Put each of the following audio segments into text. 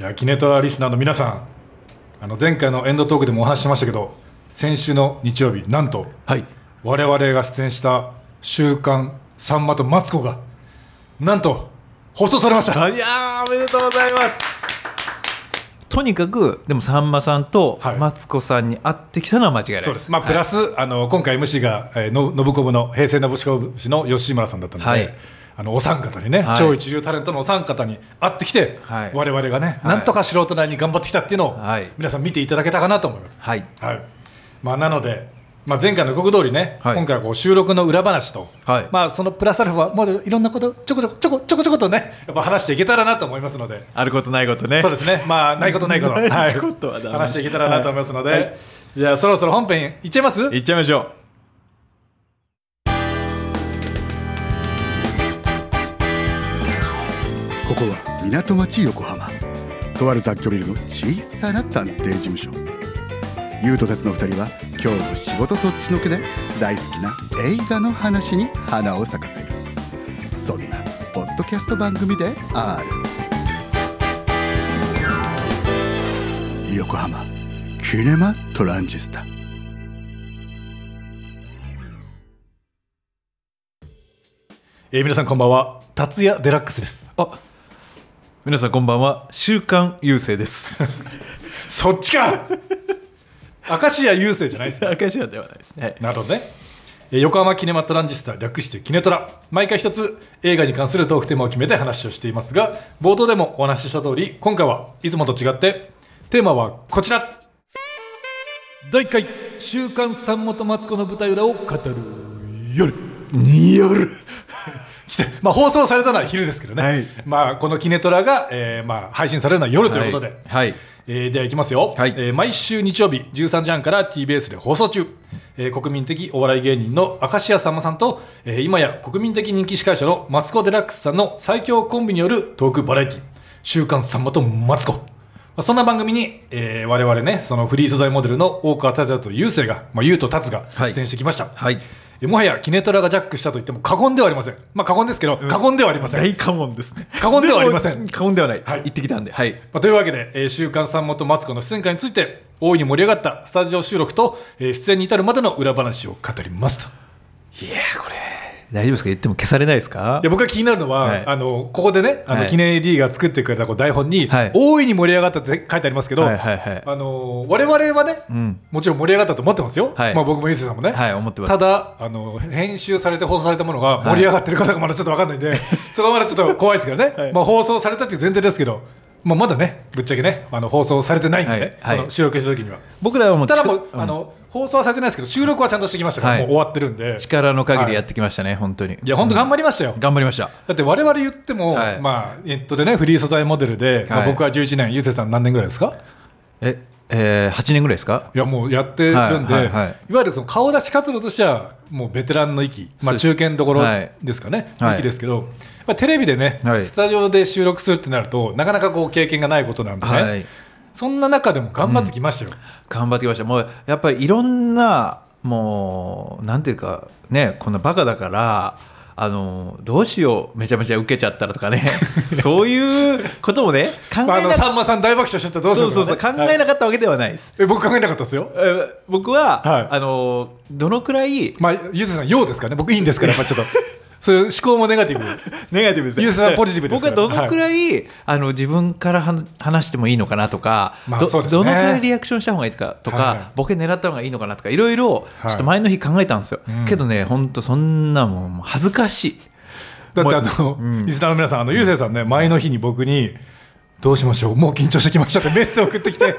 いやキネトラリスナーの皆さんあの前回のエンドトークでもお話ししましたけど先週の日曜日なんとはい。我々が出演した「週刊さんまとマツコ」がなんと放送されました。いやーおめでとうございます。とにかくでもさんまさんとはい。マツコさんに会ってきたのは間違いないです。そうです、まあ、プラス、あの今回 MC が、えー、の信子部の平成のぶしこぶしの吉村さんだったので、はいあのお三方にね、はい。超一流タレントのお三方に会ってきて、はい。我々がね、はい。なんとか素人なりに頑張ってきたっていうのを、はい。皆さん見ていただけたかなと思います。はい。はい。まあ、なので、まあ、前回の予告通りね、はい。今回はこう収録の裏話と、はい。まあ、そのプラスアルファもういろんなことちょこちょこちょこちょこちょことねやっぱ話していけたらなと思いますので。あることないことね。そうですね、まあ、ないことないこと、ないことは話していけたらなと思いますので、はい。はい。じゃあ、そろそろ本編いっちゃいます？いっちゃいましょこ港町横浜。とある雑居ビルの小さな探偵事務所。優斗たちの2人は今日も仕事そっちのけで大好きな映画の話に花を咲かせる。そんなポッドキャスト番組である。横浜キネマトランジスタ。えー皆さんこんばんは。達也デラックスです。うあ皆さんこんばんは。週刊郵政です。そっちか。明石家郵政じゃないです 明石家ではないですね。なるほどね。えー横浜キネマトランジスタ略してキネトラ。毎回一つ映画に関するトークテーマを決めて話をしていますが冒頭でもお話しした通り今回はいつもと違ってテーマはこちら。第1回「週刊さんまとマツコの舞台裏を語る夜」夜。来てまあ、放送されたのは昼ですけどね、はい。まあ、このキネトラが、えーまあ、配信されるのは夜ということで、はい、はい。えーではいきますよ、はい。えー毎週日曜日13時半から TBS で放送中、えー国民的お笑い芸人の明石家さんまさんと、えー今や国民的人気司会者のマツコ・デラックスさんの最強コンビによるトークバラエティ「週刊さんまとマツコ」まあそんな番組に、えー我々ねそのフリー素材モデルの大川達也と優勢が、まあ、優と達がはい。出演してきました、はい。えーもはやキネトラがジャックしたと言っても過言ではありません。まあ過言ですけど、過言ではありません、大過問ですね。過言ではありません。も過言ではない、はい。行ってきたんで。はい。まあ、というわけで、えー週刊さんまとマツコの出演会について大いに盛り上がったスタジオ収録と、えー出演に至るまでの裏話を語りますと。いやーこれ大丈夫ですか？言っても消されないですか？いや僕が気になるのは、はい。あのここでねあの、はい。記念 AD が作ってくれたこう台本に、はい。大いに盛り上がったって書いてありますけど、はいはいはい。あの我々はね、ん。もちろん盛り上がったと思ってますよ、はい。まあ、僕もゆうせいさんもね、はい思ってます。ただあの編集されて放送されたものが盛り上がってる方がまだちょっと分かんないんで、そこはまだちょっと怖いですけどね、はい。まあ、放送されたっていう前提ですけど、まあ、まだねぶっちゃけねあの放送されてないんでね、はいはい。あの収録した時には。僕らはもうただもう、力あの放送はされてないですけど収録はちゃんとしてきましたから、はい。もう終わってるんで。力の限りやはい。ってきましたね、本当に。いや本当頑張りましたよ、頑張りました。だって我々言っても、はい。まあネットでねフリー素材モデルで、まあはい僕は11年ゆうせいさん何年ぐらいですか？ええー、8年ぐらいですか？いやもうやってるんで、はいいはいはい。わゆるその顔出し活動としてはもうベテランの域、まあ、中堅どころはい。ですかね、はい。域ですけど、まあ、テレビでね、はい。スタジオで収録するってなるとなかなかこう経験がないことなんでね、はい。そんな中でも頑張ってきましたよ、頑張ってきました。もうやっぱりいろんなもうなんていうかねこんなバカだからあのどうしようめちゃめちゃ受けちゃったらとかね。そういうこともね考えなさんまさん大爆笑しちゃったらどうしよそううそう。そう考えなかったわけではないです、え僕考えなかったですよ。えー僕は、はい。あのどのくらいまあゆうせいさんようですかね。僕いいんですから。やっぱちょっとそういう思考もネガティブ。ネガティブですユースさんポジティブです僕はどのくらい、あの自分からは話してもいいのかなとか、どまあそうですね。どのくらいリアクションした方がいいかとか、はいボケ狙った方がいいのかなとかいろいろちょっと前の日考えたんですよ、うん。けどね本当そんなもん恥ずかしい。だってあの、リスナーの皆さんあのゆうせいさんね前の日に僕に「どうしましょうもう緊張してきました」ってメッセージ送ってきて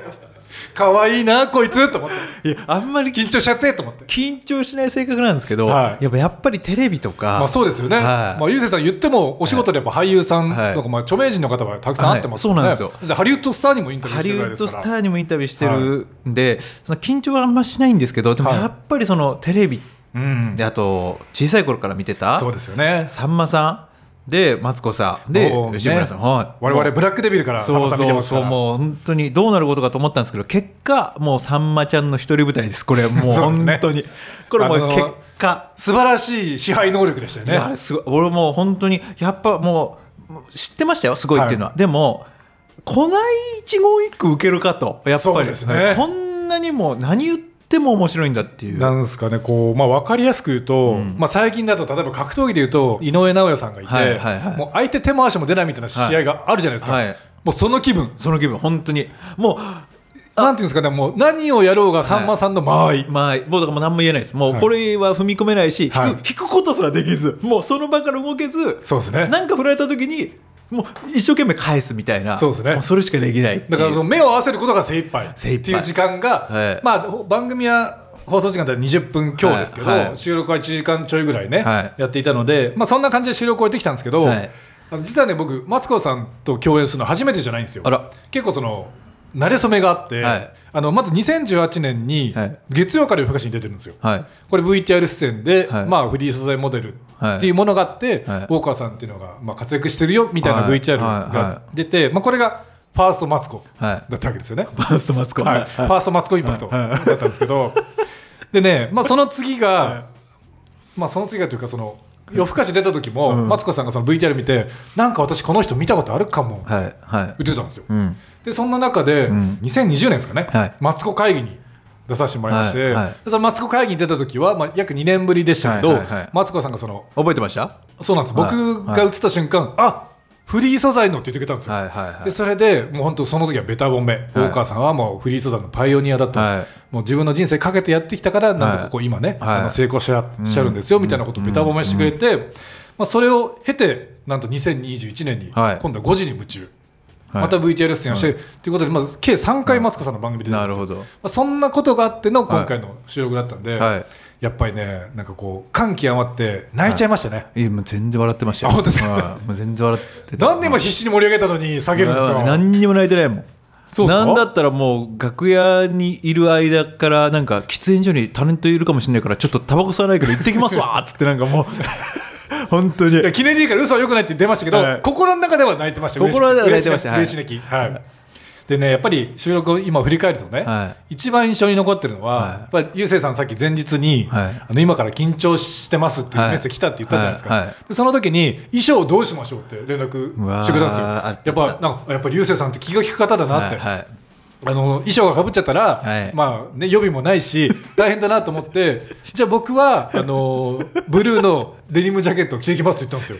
可愛いなこいつと思って。いやあんまり緊張しちゃってと思って。緊張しない性格なんですけど、はい。やっぱやっぱりテレビとか、まあそうですよね、はい。まあ、ゆうせいさん言ってもお仕事でやっぱ俳優さんとか、はい。まあ、著名人の方はたくさん会ってますね、はい。そうなんですでハリウッドスターにもインタビューしてハリウッドるぐら。いですからスターにもインタビューしてるんで、その緊張はあんましないんですけどでもはい。やっぱりそのテレビうん。であと小さい頃から見てたそうですよね。さんまさんでマツコさん。で吉村さん、はい。我々ブラックデビルからそうそうそうもう本当にどうなることかと思ったんですけど結果もうさんまちゃんの一人舞台です。これはもう本当に、これもう結果。素晴らしい支配能力でしたよいやあねれすごい。俺もう本当にやっぱもう知ってましたよすごいっていうのは、でもこない一言一句受けるかとやっぱり。ね。こんなにも何言っても面白いんだっていう。なんですかねこう、まあ、分かりやすく言うと、うん。まあ、最近だと例えば格闘技で言うと井上尚弥さんがいて、はいはいはい。もう相手手も足も出ないみたいな試合があるじゃないですか、はい。もうその気分。その気分本当に。もうなんていうんですかねもう何をやろうがさんまさんの間合い、まあ、もうだからもう何も言えないです。もはいうこれは踏み込めないし、はい。引く引くことすらできず、もうその場から動けず、そうですね。なんか振られた時に、もう一生懸命返すみたいな、そうですね。もそれしかできないだから目を合わせることが精一杯。精一杯。っていう時間が、はい。まあ、番組は放送時間では20分強ですけど、はい。はい。収録は1時間ちょいぐらいね、はい。やっていたので、まあ、そんな感じで収録をやってきたんですけど、実はね僕マツコさんと共演するの初めてじゃないんですよ。あら。結構その慣れ初めがあって、はい。あのまず2018年にはい。月曜から夜更かしに出てるんですよ。はい。これ VTR 出演で、はい。まあ、フリー素材モデルっていうものがあって、はい。大川さんっていうのが、まあ、活躍してるよみたいなはい。VTR はい。が出て、まあ、これがファーストマツコはい。だったわけですよね。ファーストマツコ。はい、ファーストマツコインパクトだったんですけど、でね、まあ、その次が、まあ、その次がというかその夜更かし出た時も、うんマツコさんがその VTR 見てなんか私この人見たことあるかもはい。はい。言ってたんですよ。うん。でそんな中で、うん2020年ですかね、はいマツコ会議に出させてもらいまして、はいはいでそのマツコ会議に出た時は、まあ、約2年ぶりでしたけど、はいはいはいマツコさんがその覚えてました？そうなんです、はい僕が映った瞬間、あフリー素材のって言ってくれたんですよ。はいはいはい。でそれでもう本当その時はベタ褒め、大川さんはもうフリー素材のパイオニアだと、はい。もう自分の人生かけてやってきたからなんとここ今ね、はい。あの成功しちゃしゃるんですよ、みたいなことをベタ褒めしてくれて、まあ、それを経てなんと2021年にはい。今度は5時に夢中、はい。また VTR 出演をして、ということで、まず計3回マツコさんの番組で出てるんですよ。なるほど。まあ、そんなことがあっての今回の収録だったんで、はいやっぱりねなんかこう感極まって泣いちゃいましたね、い。やもう全然笑ってましたよ。あ本当ですか？はい。もう全然笑ってた。なんで今必死に盛り上げたのに下げるんですか？何にも泣いてないもん。そうなんだったらもう楽屋にいる間からなんか喫煙所にタレントいるかもしれないからちょっとタバコ吸わないけど行ってきますわっ つってなんかもう。本当に。記念でいいから嘘はよくないって出ましたけど、はい。心の中では泣いてました。心では泣いてました。はい。嬉し泣き。はいでねやっぱり収録を今振り返るとね、は一番印象に残ってるのは、はい。やっぱりゆうせいさんさっき前日に、はい。あの今から緊張してますっていうメッセージ来たって言ったじゃないですか、でその時に衣装どうしましょうって連絡してくれたんですよやっぱなんかやっぱりゆうせいさんって気が利く方だなって、あの衣装がかぶっちゃったら、はい。まあね、予備もないし大変だなと思ってじゃあ僕はあのブルーのデニムジャケットを着ていきますって言ったんですよ。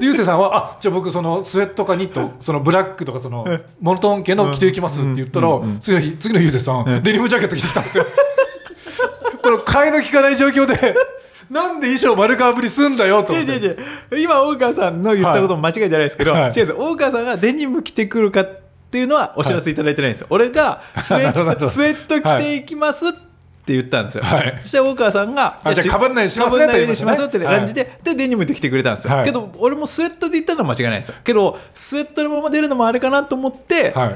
でゆうてさんはあじゃあ僕そのスウェットかニットそのブラックとかそのモノトーン系の着ていきますって言ったら、次の日次のゆうてさん、デニムジャケット着てきたんですよ。この替えの利かない状況でなんで衣装丸かぶりすんだよと思って。違う違う違う。今大川さんの言ったことも間違いじゃないですけど、はい。違うんです大川さんがデニム着てくるかっていうのはお知らせいただいてないんですよ、俺がスウェットスウェット着ていきますって言ったんですよ、はい。そして大川さんがあじゃあ被らないようにしますようにしますって感じで、でデニムで着てくれたんですよ、はい。けど俺もスウェットで言ったのは間違いないんですよ。けどスウェットのまま出るのもあれかなと思って、はい。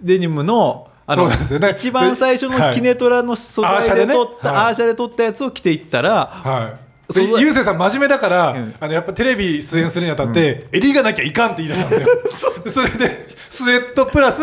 デニムのあのね。一番最初のキネトラの素材で撮った、はい。アーシャで撮ったやつを着ていったら、はいゆうせいさん真面目だから、ん。あのやっぱテレビ出演するにあたって、襟がなきゃいかんって言い出したんですよ。でそれでスウェットプラス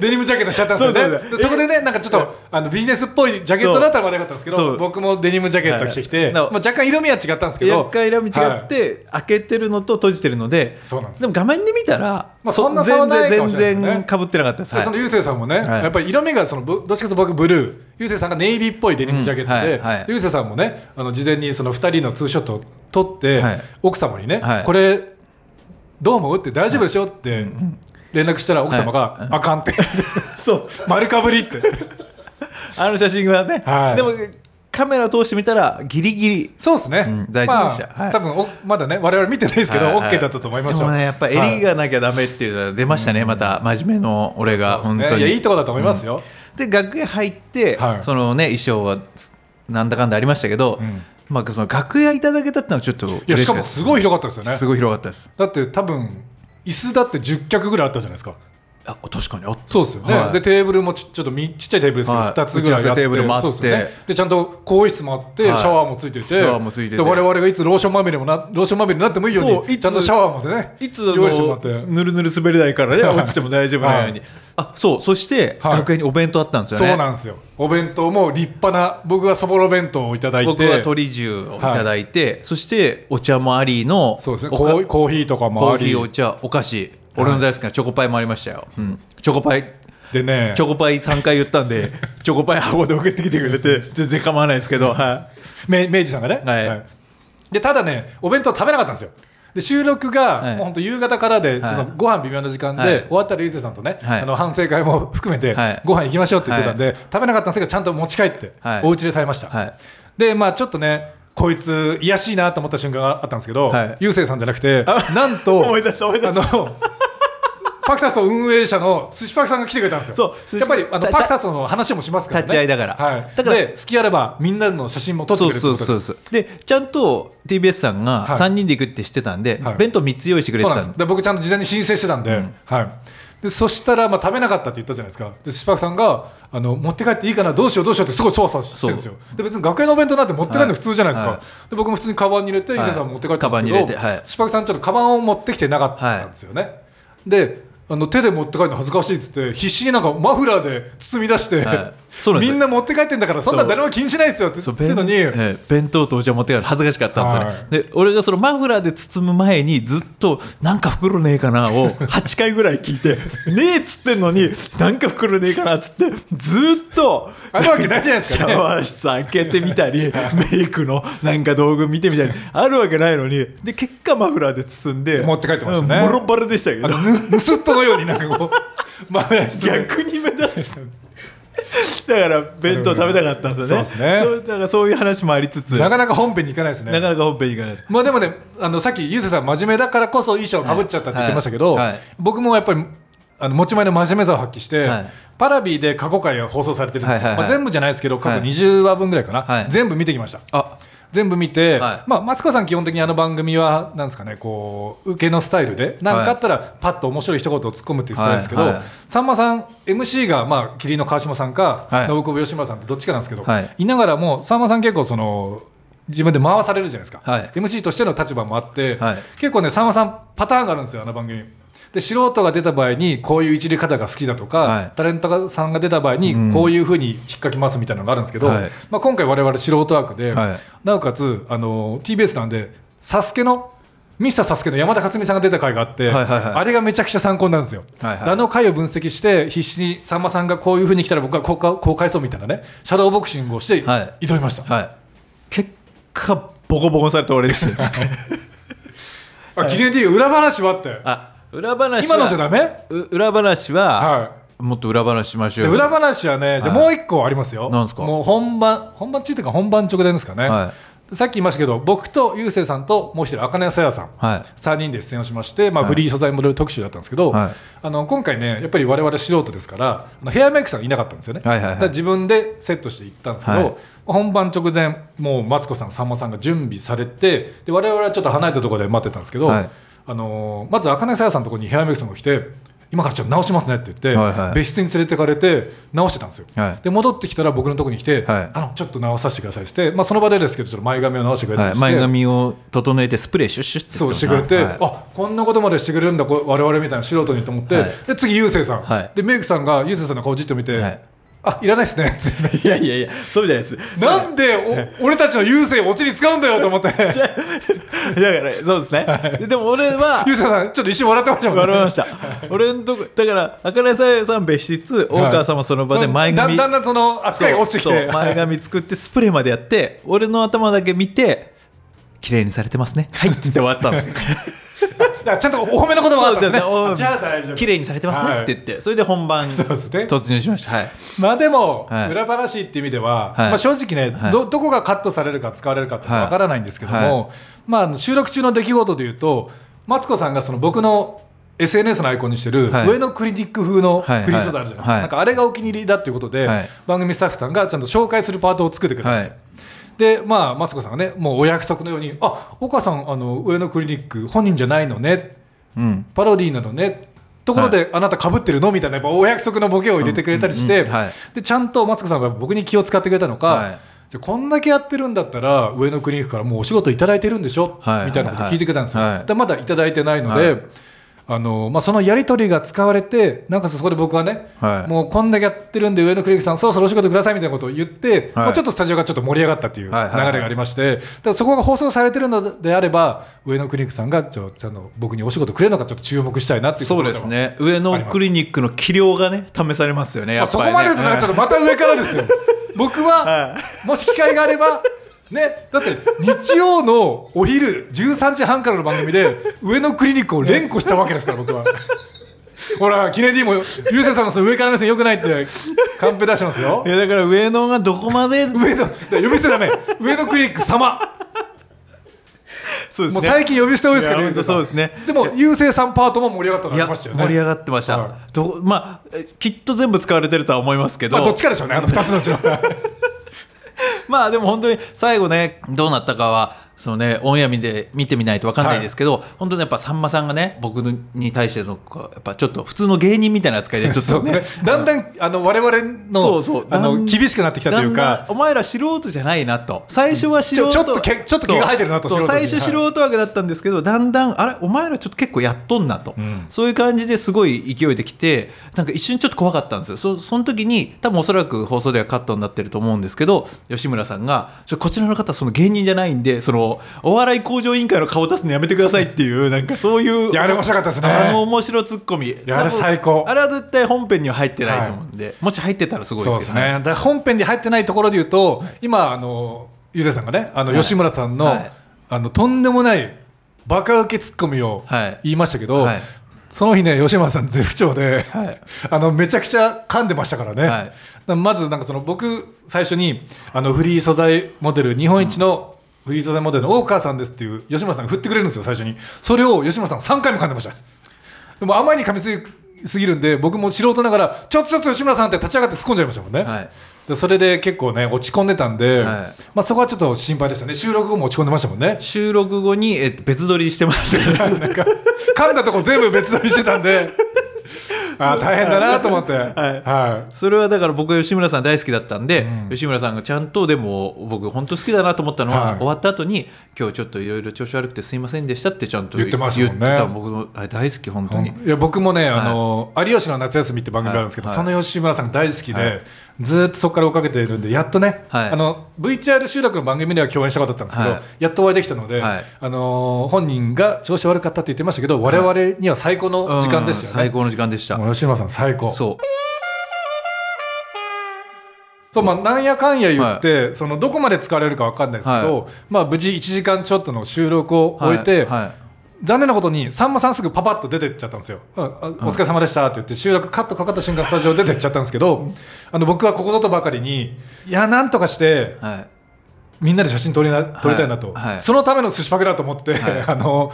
デニムジャケットしちゃったんですよね。そこでねなんかちょっとあのビジネスっぽいジャケットだったら悪かったんですけど僕もデニムジャケット着てきて、はいまあ、若干色味は違ったんですけど。厄介色味違って、開けてるのと閉じてるのでそうなんです。でも画面で見たら、まあそんな差はないかもしれないね。全然かぶってなかったです、はいでそのゆうせいさんもね、はい。やっぱり色味がそのぶどっちかというと僕ブルー。ゆうせいさんがネイビーっぽいデニムジャケットで、うんはい。ゆうせいさんもねあの事前にその2人のツーショットを撮って、はい。奥様にね、はい。これどう思うって大丈夫でしょって連絡したら奥様が、あかんって。そう。丸かぶりって。あの写真はね、はい。でもカメラを通してみたらギリギリそうですね、うん大丈夫でした。はい。まあ多分おまだね我々見てないですけど、はいはい。OK だったと思いますよ。でもねやっぱ襟がなきゃダメっていうのは出ましたね、また真面目の俺が、本当に。いやいいとこだと思いますよ、で楽屋入って、はい。そのね衣装はなんだかんだありましたけど、ん。まあその楽屋いただけたってのはちょっといやしかもすごい広かったですよね。すごい広かったです。だって多分椅子だって10脚ぐらいあったじゃないですかあ確かにあった。そうですよね、はい。でテーブルもちちょっとみちっちゃいテーブルですけど、はい。2つぐらいあってテーブルもあって。でね、でちゃんと更衣室もあって、はい。シャワーもついててシャワーもついてて。で我々がいつローションまみれもなローションまみれになってもいいようにちゃんとシャワーまでねいつ用意してもらって。ぬるぬる滑り台からね落ちても大丈夫なように、はあそうそして、はい。楽屋にお弁当あったんですよね。そうなんですよ。お弁当も立派な僕はそぼろ弁当をいただいて僕は鶏重をいただいて、そしてお茶もありのそうですね。コーコーヒーとかもコーありヒーお茶お菓子俺の大好きなチョコパイもありましたよ、うん。チョコパイ。でね。チョコパイ3回言ったんで チョコパイ箱で送ってきてくれて全然構わないですけど、はめ明治さんがね、はい。でただねお弁当食べなかったんですよ。で収録が、本当夕方からで、はい。そのご飯微妙な時間で、はい。終わったらゆうせいさんとね、はい。あの反省会も 含めて、はい。ご飯行きましょうって言ってたんで、食べなかったんですけどちゃんと持ち帰って、はい。お家で食べました、はい。でまあちょっとねこいつ癒やしいなと思った瞬間があったんですけど、はい。ゆうせいさんじゃなくてなんと思い出した思い出した。あのパクタスの運営者の寿司パクさんが来てくれたんですよ。そうやっぱりあのたパクタスの話もしますからね。立ち会いだから。はい、だからで好きあればみんなの写真も撮ってくれるそうそうそうそうでちゃんと TBS さんがはい。3人で行くって知ってたんで、はい。弁当3つ用意してくれてたんで。です。で僕ちゃんと事前に申請してたんで,、はい、でそしたらまあ食べなかったって言ったじゃないですか。でスパクさんがあの持って帰っていいかな？どうしようどうしようってすごい操作してるんですよ。で別に学園のお弁当なんて持ってないの普通じゃないですか、はい。で僕も普通にカバンに入れて、はい伊勢さんも持って帰ったんですけどカバンに入れてはい。スパクさんちょっとカバンを持ってきてなかったんですよね、であの手で持って帰るの恥ずかしいっつって必死になんかマフラーで包み出して、はい。そうなんですよ。みんな持って帰ってんだからそんな誰も気にしないですよって言ってるのに、弁ええ弁当とお茶持ってから恥ずかしかったんですよね、はい。で俺がそのマフラーで包む前にずっと「なんか袋ねえかな」を 8回ぐらい聞いて「ねえ」っつってんのに「なんか袋ねえかな」っつってずっとあるわけないじゃないですシかね。ャワー室開けてみたり メイクのなんか道具見てみたりあるわけないのにで結果マフラーで包んで持って帰ってましたね。うんボロバレでしたけど。盗っ人のようになんかこう マフラー逆に目立つ だから弁当食べたかったんですよね。そうですね。そうだからそういう話もありつつ。なかなか本編に行かないですね。なかなか本編いかないです。まあでもねあのさっきゆうせいさん真面目だからこそ衣装かぶっちゃったって言ってましたけど、はい。はい。僕もやっぱりあの持ち前の真面目さを発揮して、はい。パラビで過去回が放送されてるんですよ、はいはいはいまあ、全部じゃないですけど過去はい。20話分ぐらいかな、はい。全部見てきました。あ全部見て、はい。まあ、マツコさん基本的にあの番組はなんですかねこう受けのスタイルで何かあったらパッと面白い一言を突っ込むっていうスタイルですけど、はい。はい。さんまさん MC がまあ麒麟の川島さんか、はい。信子吉村さんってどっちかなんですけど、はい。いながらもさんまさん結構その自分で回されるじゃないですか、はい。MC としての立場もあって、はい。結構ねさんまさんパターンがあるんですよあの番組で素人が出た場合にこういういじり方が好きだとか、はい。タレントさんが出た場合うん。にこういうふうに引っかきますみたいなのがあるんですけど、はい。まあ、今回我々素人枠で、はい。なおかつあの TBS なんで「サスケのミスターサスケの山田勝美さんが出た回があって、はいはいはい。あれがめちゃくちゃ参考になるんですよ、はいはい。であの回を分析して必死にさんまさんがこういうふうに来たら僕はこうかこう返そうみたいなねシャドーボクシングをしてはい。挑みました、はい。結果ボコボコにされて終わりです あキリン D 裏話はあって。あ裏話今のじゃはダメ？う裏話は、はもっと裏話しましいょう裏話はねじゃあはい。もう一個ありますよ、なんすか？もう本番本番中というか本番直前ですかね、はさっき言いましたけど僕とゆうせいさんともう一人茜さやさん、はい。3人で出演をしまして、まあ、はい。フリー素材モデル特集だったんですけど、はい。あの今回ねやっぱり我々素人ですからヘアメイクさんがいなかったんですよね、はいはいはい。自分でセットしていったんですけど、はい。本番直前もうマツコさんさんまさんが準備されてで我々はちょっと離れたところで待ってたんですけど、はいあのーまず茜さやさんのところにヘアメイクさんが来て今からちょっと直しますねって言って、はいはい。別室に連れてかれて直してたんですよ、はい。で戻ってきたら僕のところに来て、はいあのちょっと直させてくださいって言って、まあ、その場でですけどちょっと前髪を直してくれたはい、りして、前髪を整えてスプレーシュッシュッってそうしてくれて、はい。あこんなことまでしてくれるんだこ我々みたいな素人にと思って、はい。で次ゆうせいさん、はい。でメイクさんがゆうせいさんの顔じっと見て、はいあいらないですね。いやいやいやそうじゃないです。なんでお俺たちのゆうせいをオチに使うんだよと思って。じゃだからそうですね、でも俺はゆうせいさんちょっと一瞬笑ってましたもんね笑いました。俺のとこだから赤根さやさん別室大川さんもその場で前髪、だんだんその扱いが落ちてきて。前髪作ってスプレーまでやって俺の頭だけ見て綺麗にされてますね。はいって言って終わったんです よいやちゃんとお褒めの言葉があったんですね。じゃあ大丈夫。綺麗にされてますねって言って、それで本番そうですね。突入しました。はい。まあでも、はい。裏話っていう意味では、はい。まあ、正直ね、はい。どどこがカットされるか使われるかってはい。わからないんですけども、はい。まああの、収録中の出来事でいうとマツコさんがその僕の SNS のアイコンにしてるはい。上のクリニック風のフはい。リー素材あるじゃないですか,、はい。なんかあれがお気に入りだっていうことで、はい。番組スタッフさんがちゃんと紹介するパートを作ってくれたんですよ。はいでまあマツコさんがねもうお約束のように「あ岡さんあの上のクリニック本人じゃないのね」うん。パロディーなのねところで、あなたかぶってるの？みたいなやっぱお約束のボケを入れてくれたりして、うん。うん。はい。でちゃんとマツコさんが僕に気を使ってくれたのか、はい。じゃあこんだけやってるんだったら上のクリニックからもうお仕事いただいてるんでしょ、はい。みたいなこと聞いてくれたんですよ、はい。でまだいただいてないので、はいあのまあ、そのやり取りが使われてなんかそこで僕はね、はい。もうこんだけやってるんで上野クリニックさんそろそろお仕事くださいみたいなことを言って、はい。まあ、ちょっとスタジオがちょっと盛り上がったっていう流れはいはいはい。がありまして、だからそこが放送されてるのであれば上野クリニックさんがちょちゃんと僕にお仕事くれるのかちょっと注目したいなっていうそうですね。上野クリニックの器量がね試されますよねまあ、やっぱり、ね、そこまで言うとねちょっとまた上からですよ。僕は、はもし機会があればね、だって日曜のお昼13時半からの番組で上野クリニックを連呼したわけですから僕は。ほらキネディもゆうせさんのその上から目線よくないってカンペ出してますよ。いやだから上野がどこまで？上野呼び捨てダメ。上野クリニック様。そうですね。もう最近呼び捨て多いですからいや本当そうですね。でもゆうせいさんパートも盛り上がったましたよね。盛り上がってました、はどまあえきっと全部使われてるとは思いますけど、まあ、どっちかでしょうねあの2つのうちの まあでも本当に最後ねどうなったかはそのねオンエア見て見てみないと分かんないですけど、本当にやっぱさんまさんがね僕に対してのやっぱちょっと普通の芸人みたいな扱いで ちょっそうとね。ねだんだんあの我々のそうそう。あの厳しくなってきたというか。んお前ら素人じゃないなと。最初は素人ちょちょっとけちょっと毛が生えてるなと最初素人わけだったんですけどだんだんあれお前らちょっと結構やっとんなと、ん。そういう感じですごい勢いできてなんか一瞬ちょっと怖かったんですよ。そその時に多分おそらく放送ではカットになってると思うんですけど吉村さんがちょこちらの方その芸人じゃないんでそのお笑い向上委員会の顔出すのやめてくださいっていう なんかそういういやあれ面白かったですね。あの面白ツッコミ。やあれ最高。あれは絶対本編には入ってないと思うんで、もし入ってたらすごいですすけどね。だから本編に入ってないところで言うと今あのゆうせいさんがねあのはい吉村さんの,、はい。あのとんでもないバカ受けツッコミをはい。言いましたけど、はい。その日ね吉村さん絶不調で、はい。あのめちゃくちゃ噛んでましたからね、はい。まずなんかその僕最初にあのフリー素材モデル日本一のフリー素材モデルの大川さんですっていう吉村さんが振ってくれるんですよ最初に。それを吉村さん3回も噛んでました。でもあまりに噛みすぎすぎるんで僕も素人ながらちょっとちょっと吉村さんって立ち上がって突っ込んじゃいましたもんね、はい。でそれで結構ね落ち込んでたんで、はい。まあ、そこはちょっと心配でしたね。収録後も落ち込んでましたもんね。収録後に、えっと、別撮りしてましたねなんか噛んだとこ全部別撮りしてたんであー大変だなと思って、はい。それはだから僕は吉村さん大好きだったんで、吉村さんがちゃんとでも僕本当好きだなと思ったのは、はい。終わった後に今日ちょっといろいろ調子悪くてすいませんでしたってちゃんと言ってましたね。言ってた。僕の大好き本当に、いや僕もね、あの有吉の夏休みって番組があるんですけど、はい。その吉村さんが大好きで、はい。ずーっとそこから追っかけているんでやっとね、はい。あの VTR 集落の番組では共演したことだったんですけど、はい。やっとお会いできたので、はい。あの本人が調子悪かったって言ってましたけど我々には最高の時間でしたよね、うん最高の時間でしたもう吉村さん最高。そう。そうまあ、なんやかんや言って、そのどこまで使われるか分かんないですけど、はまあ、無事1時間ちょっとの収録を終えて、はい。はい。残念なことにさんまさんすぐパパッと出てっちゃったんですよ、お疲れ様でしたって言って収録カットかかった瞬間スタジオ出てっちゃったんですけどあの僕はここぞとばかりにいやなんとかしてはい。みんなで写真撮りな撮りたいなと、はい。そのための寿司パクだと思って、はい。あの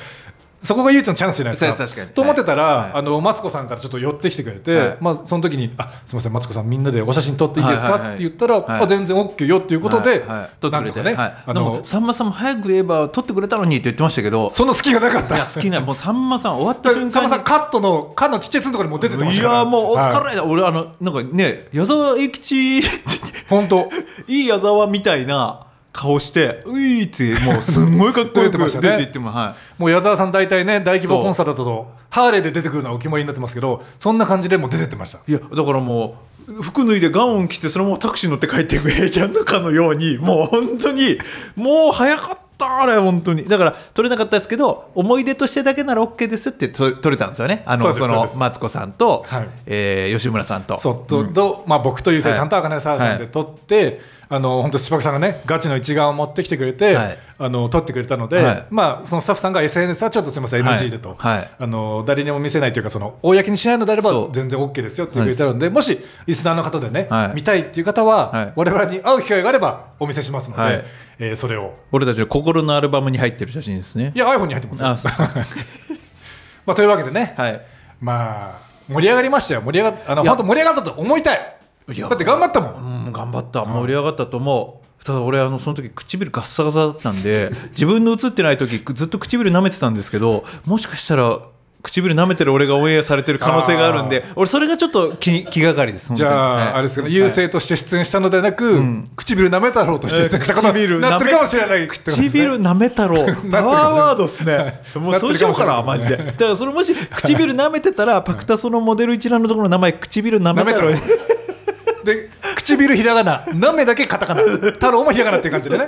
そこが唯一のチャンスじゃないですか。かに。と思ってたら、はい。あのマツコさんからちょっと寄ってきてくれて、はい。まあ、その時に「あすみませんマツコさんみんなでお写真撮っていいですか？はいはいはい。って言ったら、はい。あ全然 OK よっていうことで、はい。はい。撮ってくれて。ね、はい、あのさんまさんも早く言えば撮ってくれたのにって言ってましたけどその隙がなかった。いや好きなもうさんまさん終わった瞬間に さんまさんカットのカのちっちゃいつのところにもう出てたから。やもうお疲はいれだ、俺あのなんかね矢沢永吉 本当。いい矢沢みたいな顔してういってもうすんごいかっこよくね出ていっても はもう矢沢さん大体ね大規模コンサートだとハーレーで出てくるのはお決まりになってますけどそんな感じでもう出てってました。いいやだからもう服脱いでガウン着てそのままタクシー乗って帰っていく A ちゃんのかのようにもう本当にもう早かったあれ本当に。だから撮れなかったですけど思い出としてだけなら OK ですって撮撮れたんですよね。あのそのマツコさんと、はい。えー吉村さんと。そうと、とまあ、僕とゆうせいさんと茜沢さんで撮って、あの本当、スパクさんがね、ガチの一眼を持ってきてくれて、はい。あの撮ってくれたので、はい。まあ、そのスタッフさんが SNS はちょっとすみません、はい。NG でと、はい。あの、誰にも見せないというか、その公にしないのであれば全然 OK ですよって言ってくれたので、もしリスナーの方でね、はい。見たいっていう方は、はい。我々に会う機会があればお見せしますので、はい。えーそれを。俺たちの心のアルバムに入ってる写真ですね。いや、iPhone に入ってますよ。あそう。そ うまあ、というわけでね、はい。まあ、盛り上がりましたよ、盛り上がっあの本当盛り上がったと思いたい。いや。だって頑張ったもん。うん、頑張った盛り上がったと思う。ただ俺あのその時唇ガッサガサだったんで 自分の映ってない時ずっと唇舐めてたんですけどもしかしたら唇舐めてる俺がオンエアされてる可能性があるんで俺それがちょっと気気がかりですじゃあ、はいあれですかね、優勢として出演したのではなく、唇舐め太郎として出演したことになってるかもしれないね。唇舐め太郎。パワーワードっすね。もうそうしようかなマジで。だからそれもし唇舐めてたらパクタソのモデル一覧のところの名前唇舐め太郎で唇ひらがななめだけカタカナ。太郎もひらがなっていう感じでね。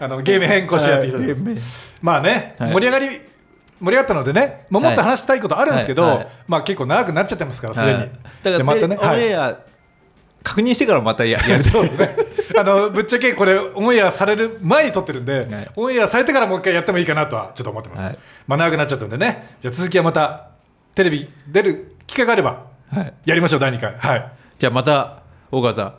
あのゲーム変更してやっていただきます、はいまあね、はい。盛り上がり盛り上がったのでね、まあ、もっと話したいことあるんですけど、はいはい。まあ結構長くなっちゃってますからすでに、はいだからでまたね、オンはい。エア確認してからまたややる。そうですね。あのぶっちゃけこれオンエアされる前に撮ってるんで、はい。オンエアされてからもう一回やってもいいかなとはちょっと思ってます。はい。まあ長くなっちゃったんでね。じゃあ続きはまたテレビ出る機会があればはい。やりましょう第2回。はい。じゃあまた大川さん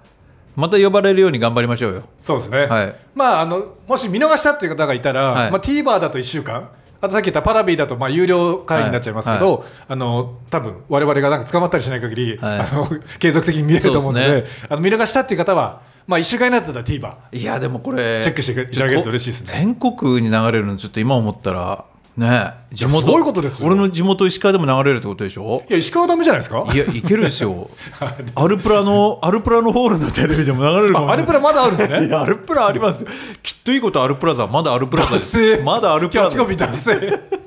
また呼ばれるように頑張りましょうよ。そうですね。はい。まああのもし見逃したっていう方がいたら、はい。まあ TVer だと1週間。あとさっき言ったパラビーだとまあ有料会員になっちゃいますけど、あの多分我々がなんか捕まったりしない限り、はい。あの継続的に見れると思うのでそうですあの見逃したっていう方は、まあ、1週間になってたら TVer いやでもこれチェックしていただけると嬉しいですね。全国に流れるのちょっと今思ったらね地元すごいことですよ。俺の地元石川でも流れるってことでしょ？いや石川ダメじゃないですか？いやいけるですよ アルプラのアルプラのホールのテレビでも流れるかもあアルプラまだあるんですね。いやアルプラありますよ。きっといいことアルプラザまだアルプラザですまだアルプキャッチラザコピー達成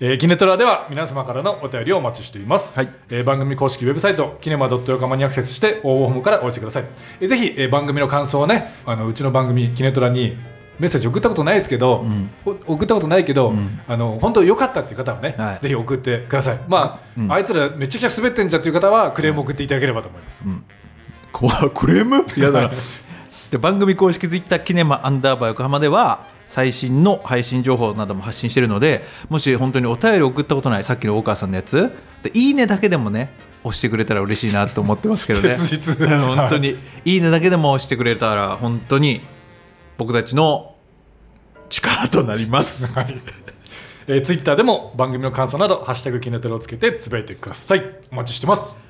えーキネトラでは皆様からのお便りをお待ちしています、はい。えー番組公式ウェブサイトキネマ.横浜にアクセスして応募フォームからお寄せください、えーぜひ、えー番組の感想をねあのうちの番組キネトラにメッセージ送ったことないですけど、お送ったことないけど、あの本当良かったっていう方はね、はい。ぜひ送ってください。まあ、あいつらめちゃくちゃ滑ってんじゃんっていう方はクレーム送っていただければと思います、怖いクレーム？やだな。で番組公式ツイッターキネマアンダーバー横浜では最新の配信情報なども発信しているのでもし本当にお便り送ったことないさっきの大川さんのやつ。でいいねだけでもね押してくれたら嬉しいなと思ってますけどね。切実。本当に。いいねだけでも押してくれたら本当に僕たちの力となります。えー、ツイッターでも番組の感想など「ハッシュタグキネトラ」をつけてつぶやいてください。お待ちしてます。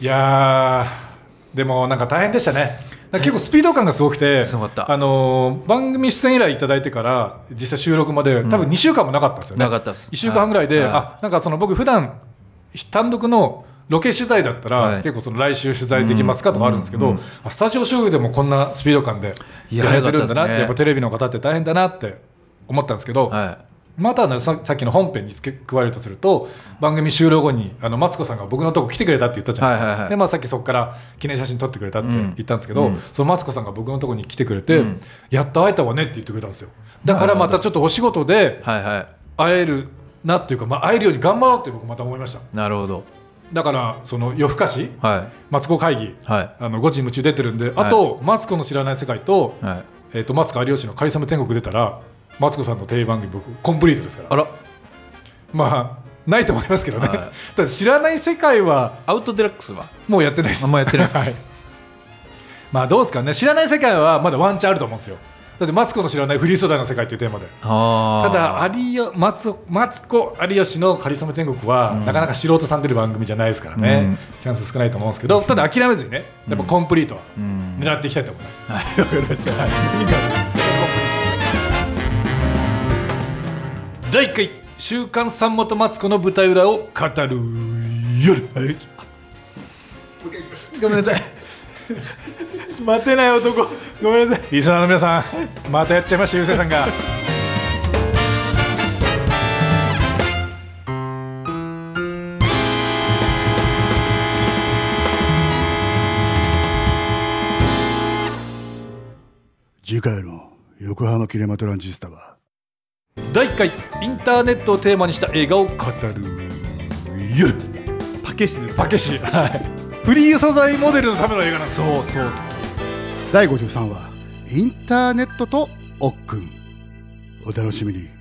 いやーでもなんか大変でしたね。結構スピード感がすごくてあのー番組出演以来いただいてから実際収録まで多分2週間もなかったんですよね、なかったっす。1週間半ぐらいで、はい。あなんかその僕普段単独のロケ取材だったら、はい。結構その来週取材できますかとかあるんですけど、あスタジオ収録でもこんなスピード感でいややられてるんだなってやっぱテレビの方って大変だなって思ったんですけど、はまたねささっきの本編に付け加えるとすると番組終了後にあのマツコさんが僕のとこ来てくれたって言ったじゃないですか、はいはいはい。でまあ、さっきそこから記念写真撮ってくれたってうん。言ったんですけど、うん。そのマツコさんが僕のとこに来てくれて、うん。やっと会えたわねって言ってくれたんですよ。だからまたちょっとお仕事で会えるなっていうか、まあ、会えるように頑張ろうって僕また思いました。なるほどだからその夜更かしはマツコ会議い。はあの5時夢中出てるんで、あとマツコの知らない世界と,、いはい。えー、とマツコ有吉の「カリスマ天国」出たらマツコさんのテレビ番組僕コンプリートですから。あら。まあないと思いますけどね、はい。ただ知らない世界はアウトデラックスは？もうやってないです。あもうやってないです はい、まあどうですかね。知らない世界はまだワンチャンあると思うんですよだってマツコの知らないフリー素材の世界っていうテーマで。あただ有吉マツマツコ有吉の「カリスマ天国は」なかなか素人さん出る番組じゃないですからね、うん。チャンス少ないと思うんですけどただ諦めずにねやっぱコンプリートはうん。狙っていきたいと思います、はい。わかりましたはい何があるんです。けどコンプリートですね第1回「週刊さんまとマツコの舞台裏を語る夜」ごめんなさい待てない男。ごめんなさい。リスナーの皆さんまたやっちゃいましたゆうせいさんが。次回の横浜キネマトランジスタは。第1回インターネットをテーマにした映画を語る夜。パケシですパケシはい。フリー素材モデルのための映画なんです。そうそう第53話インターネットとおっくん。お楽しみに。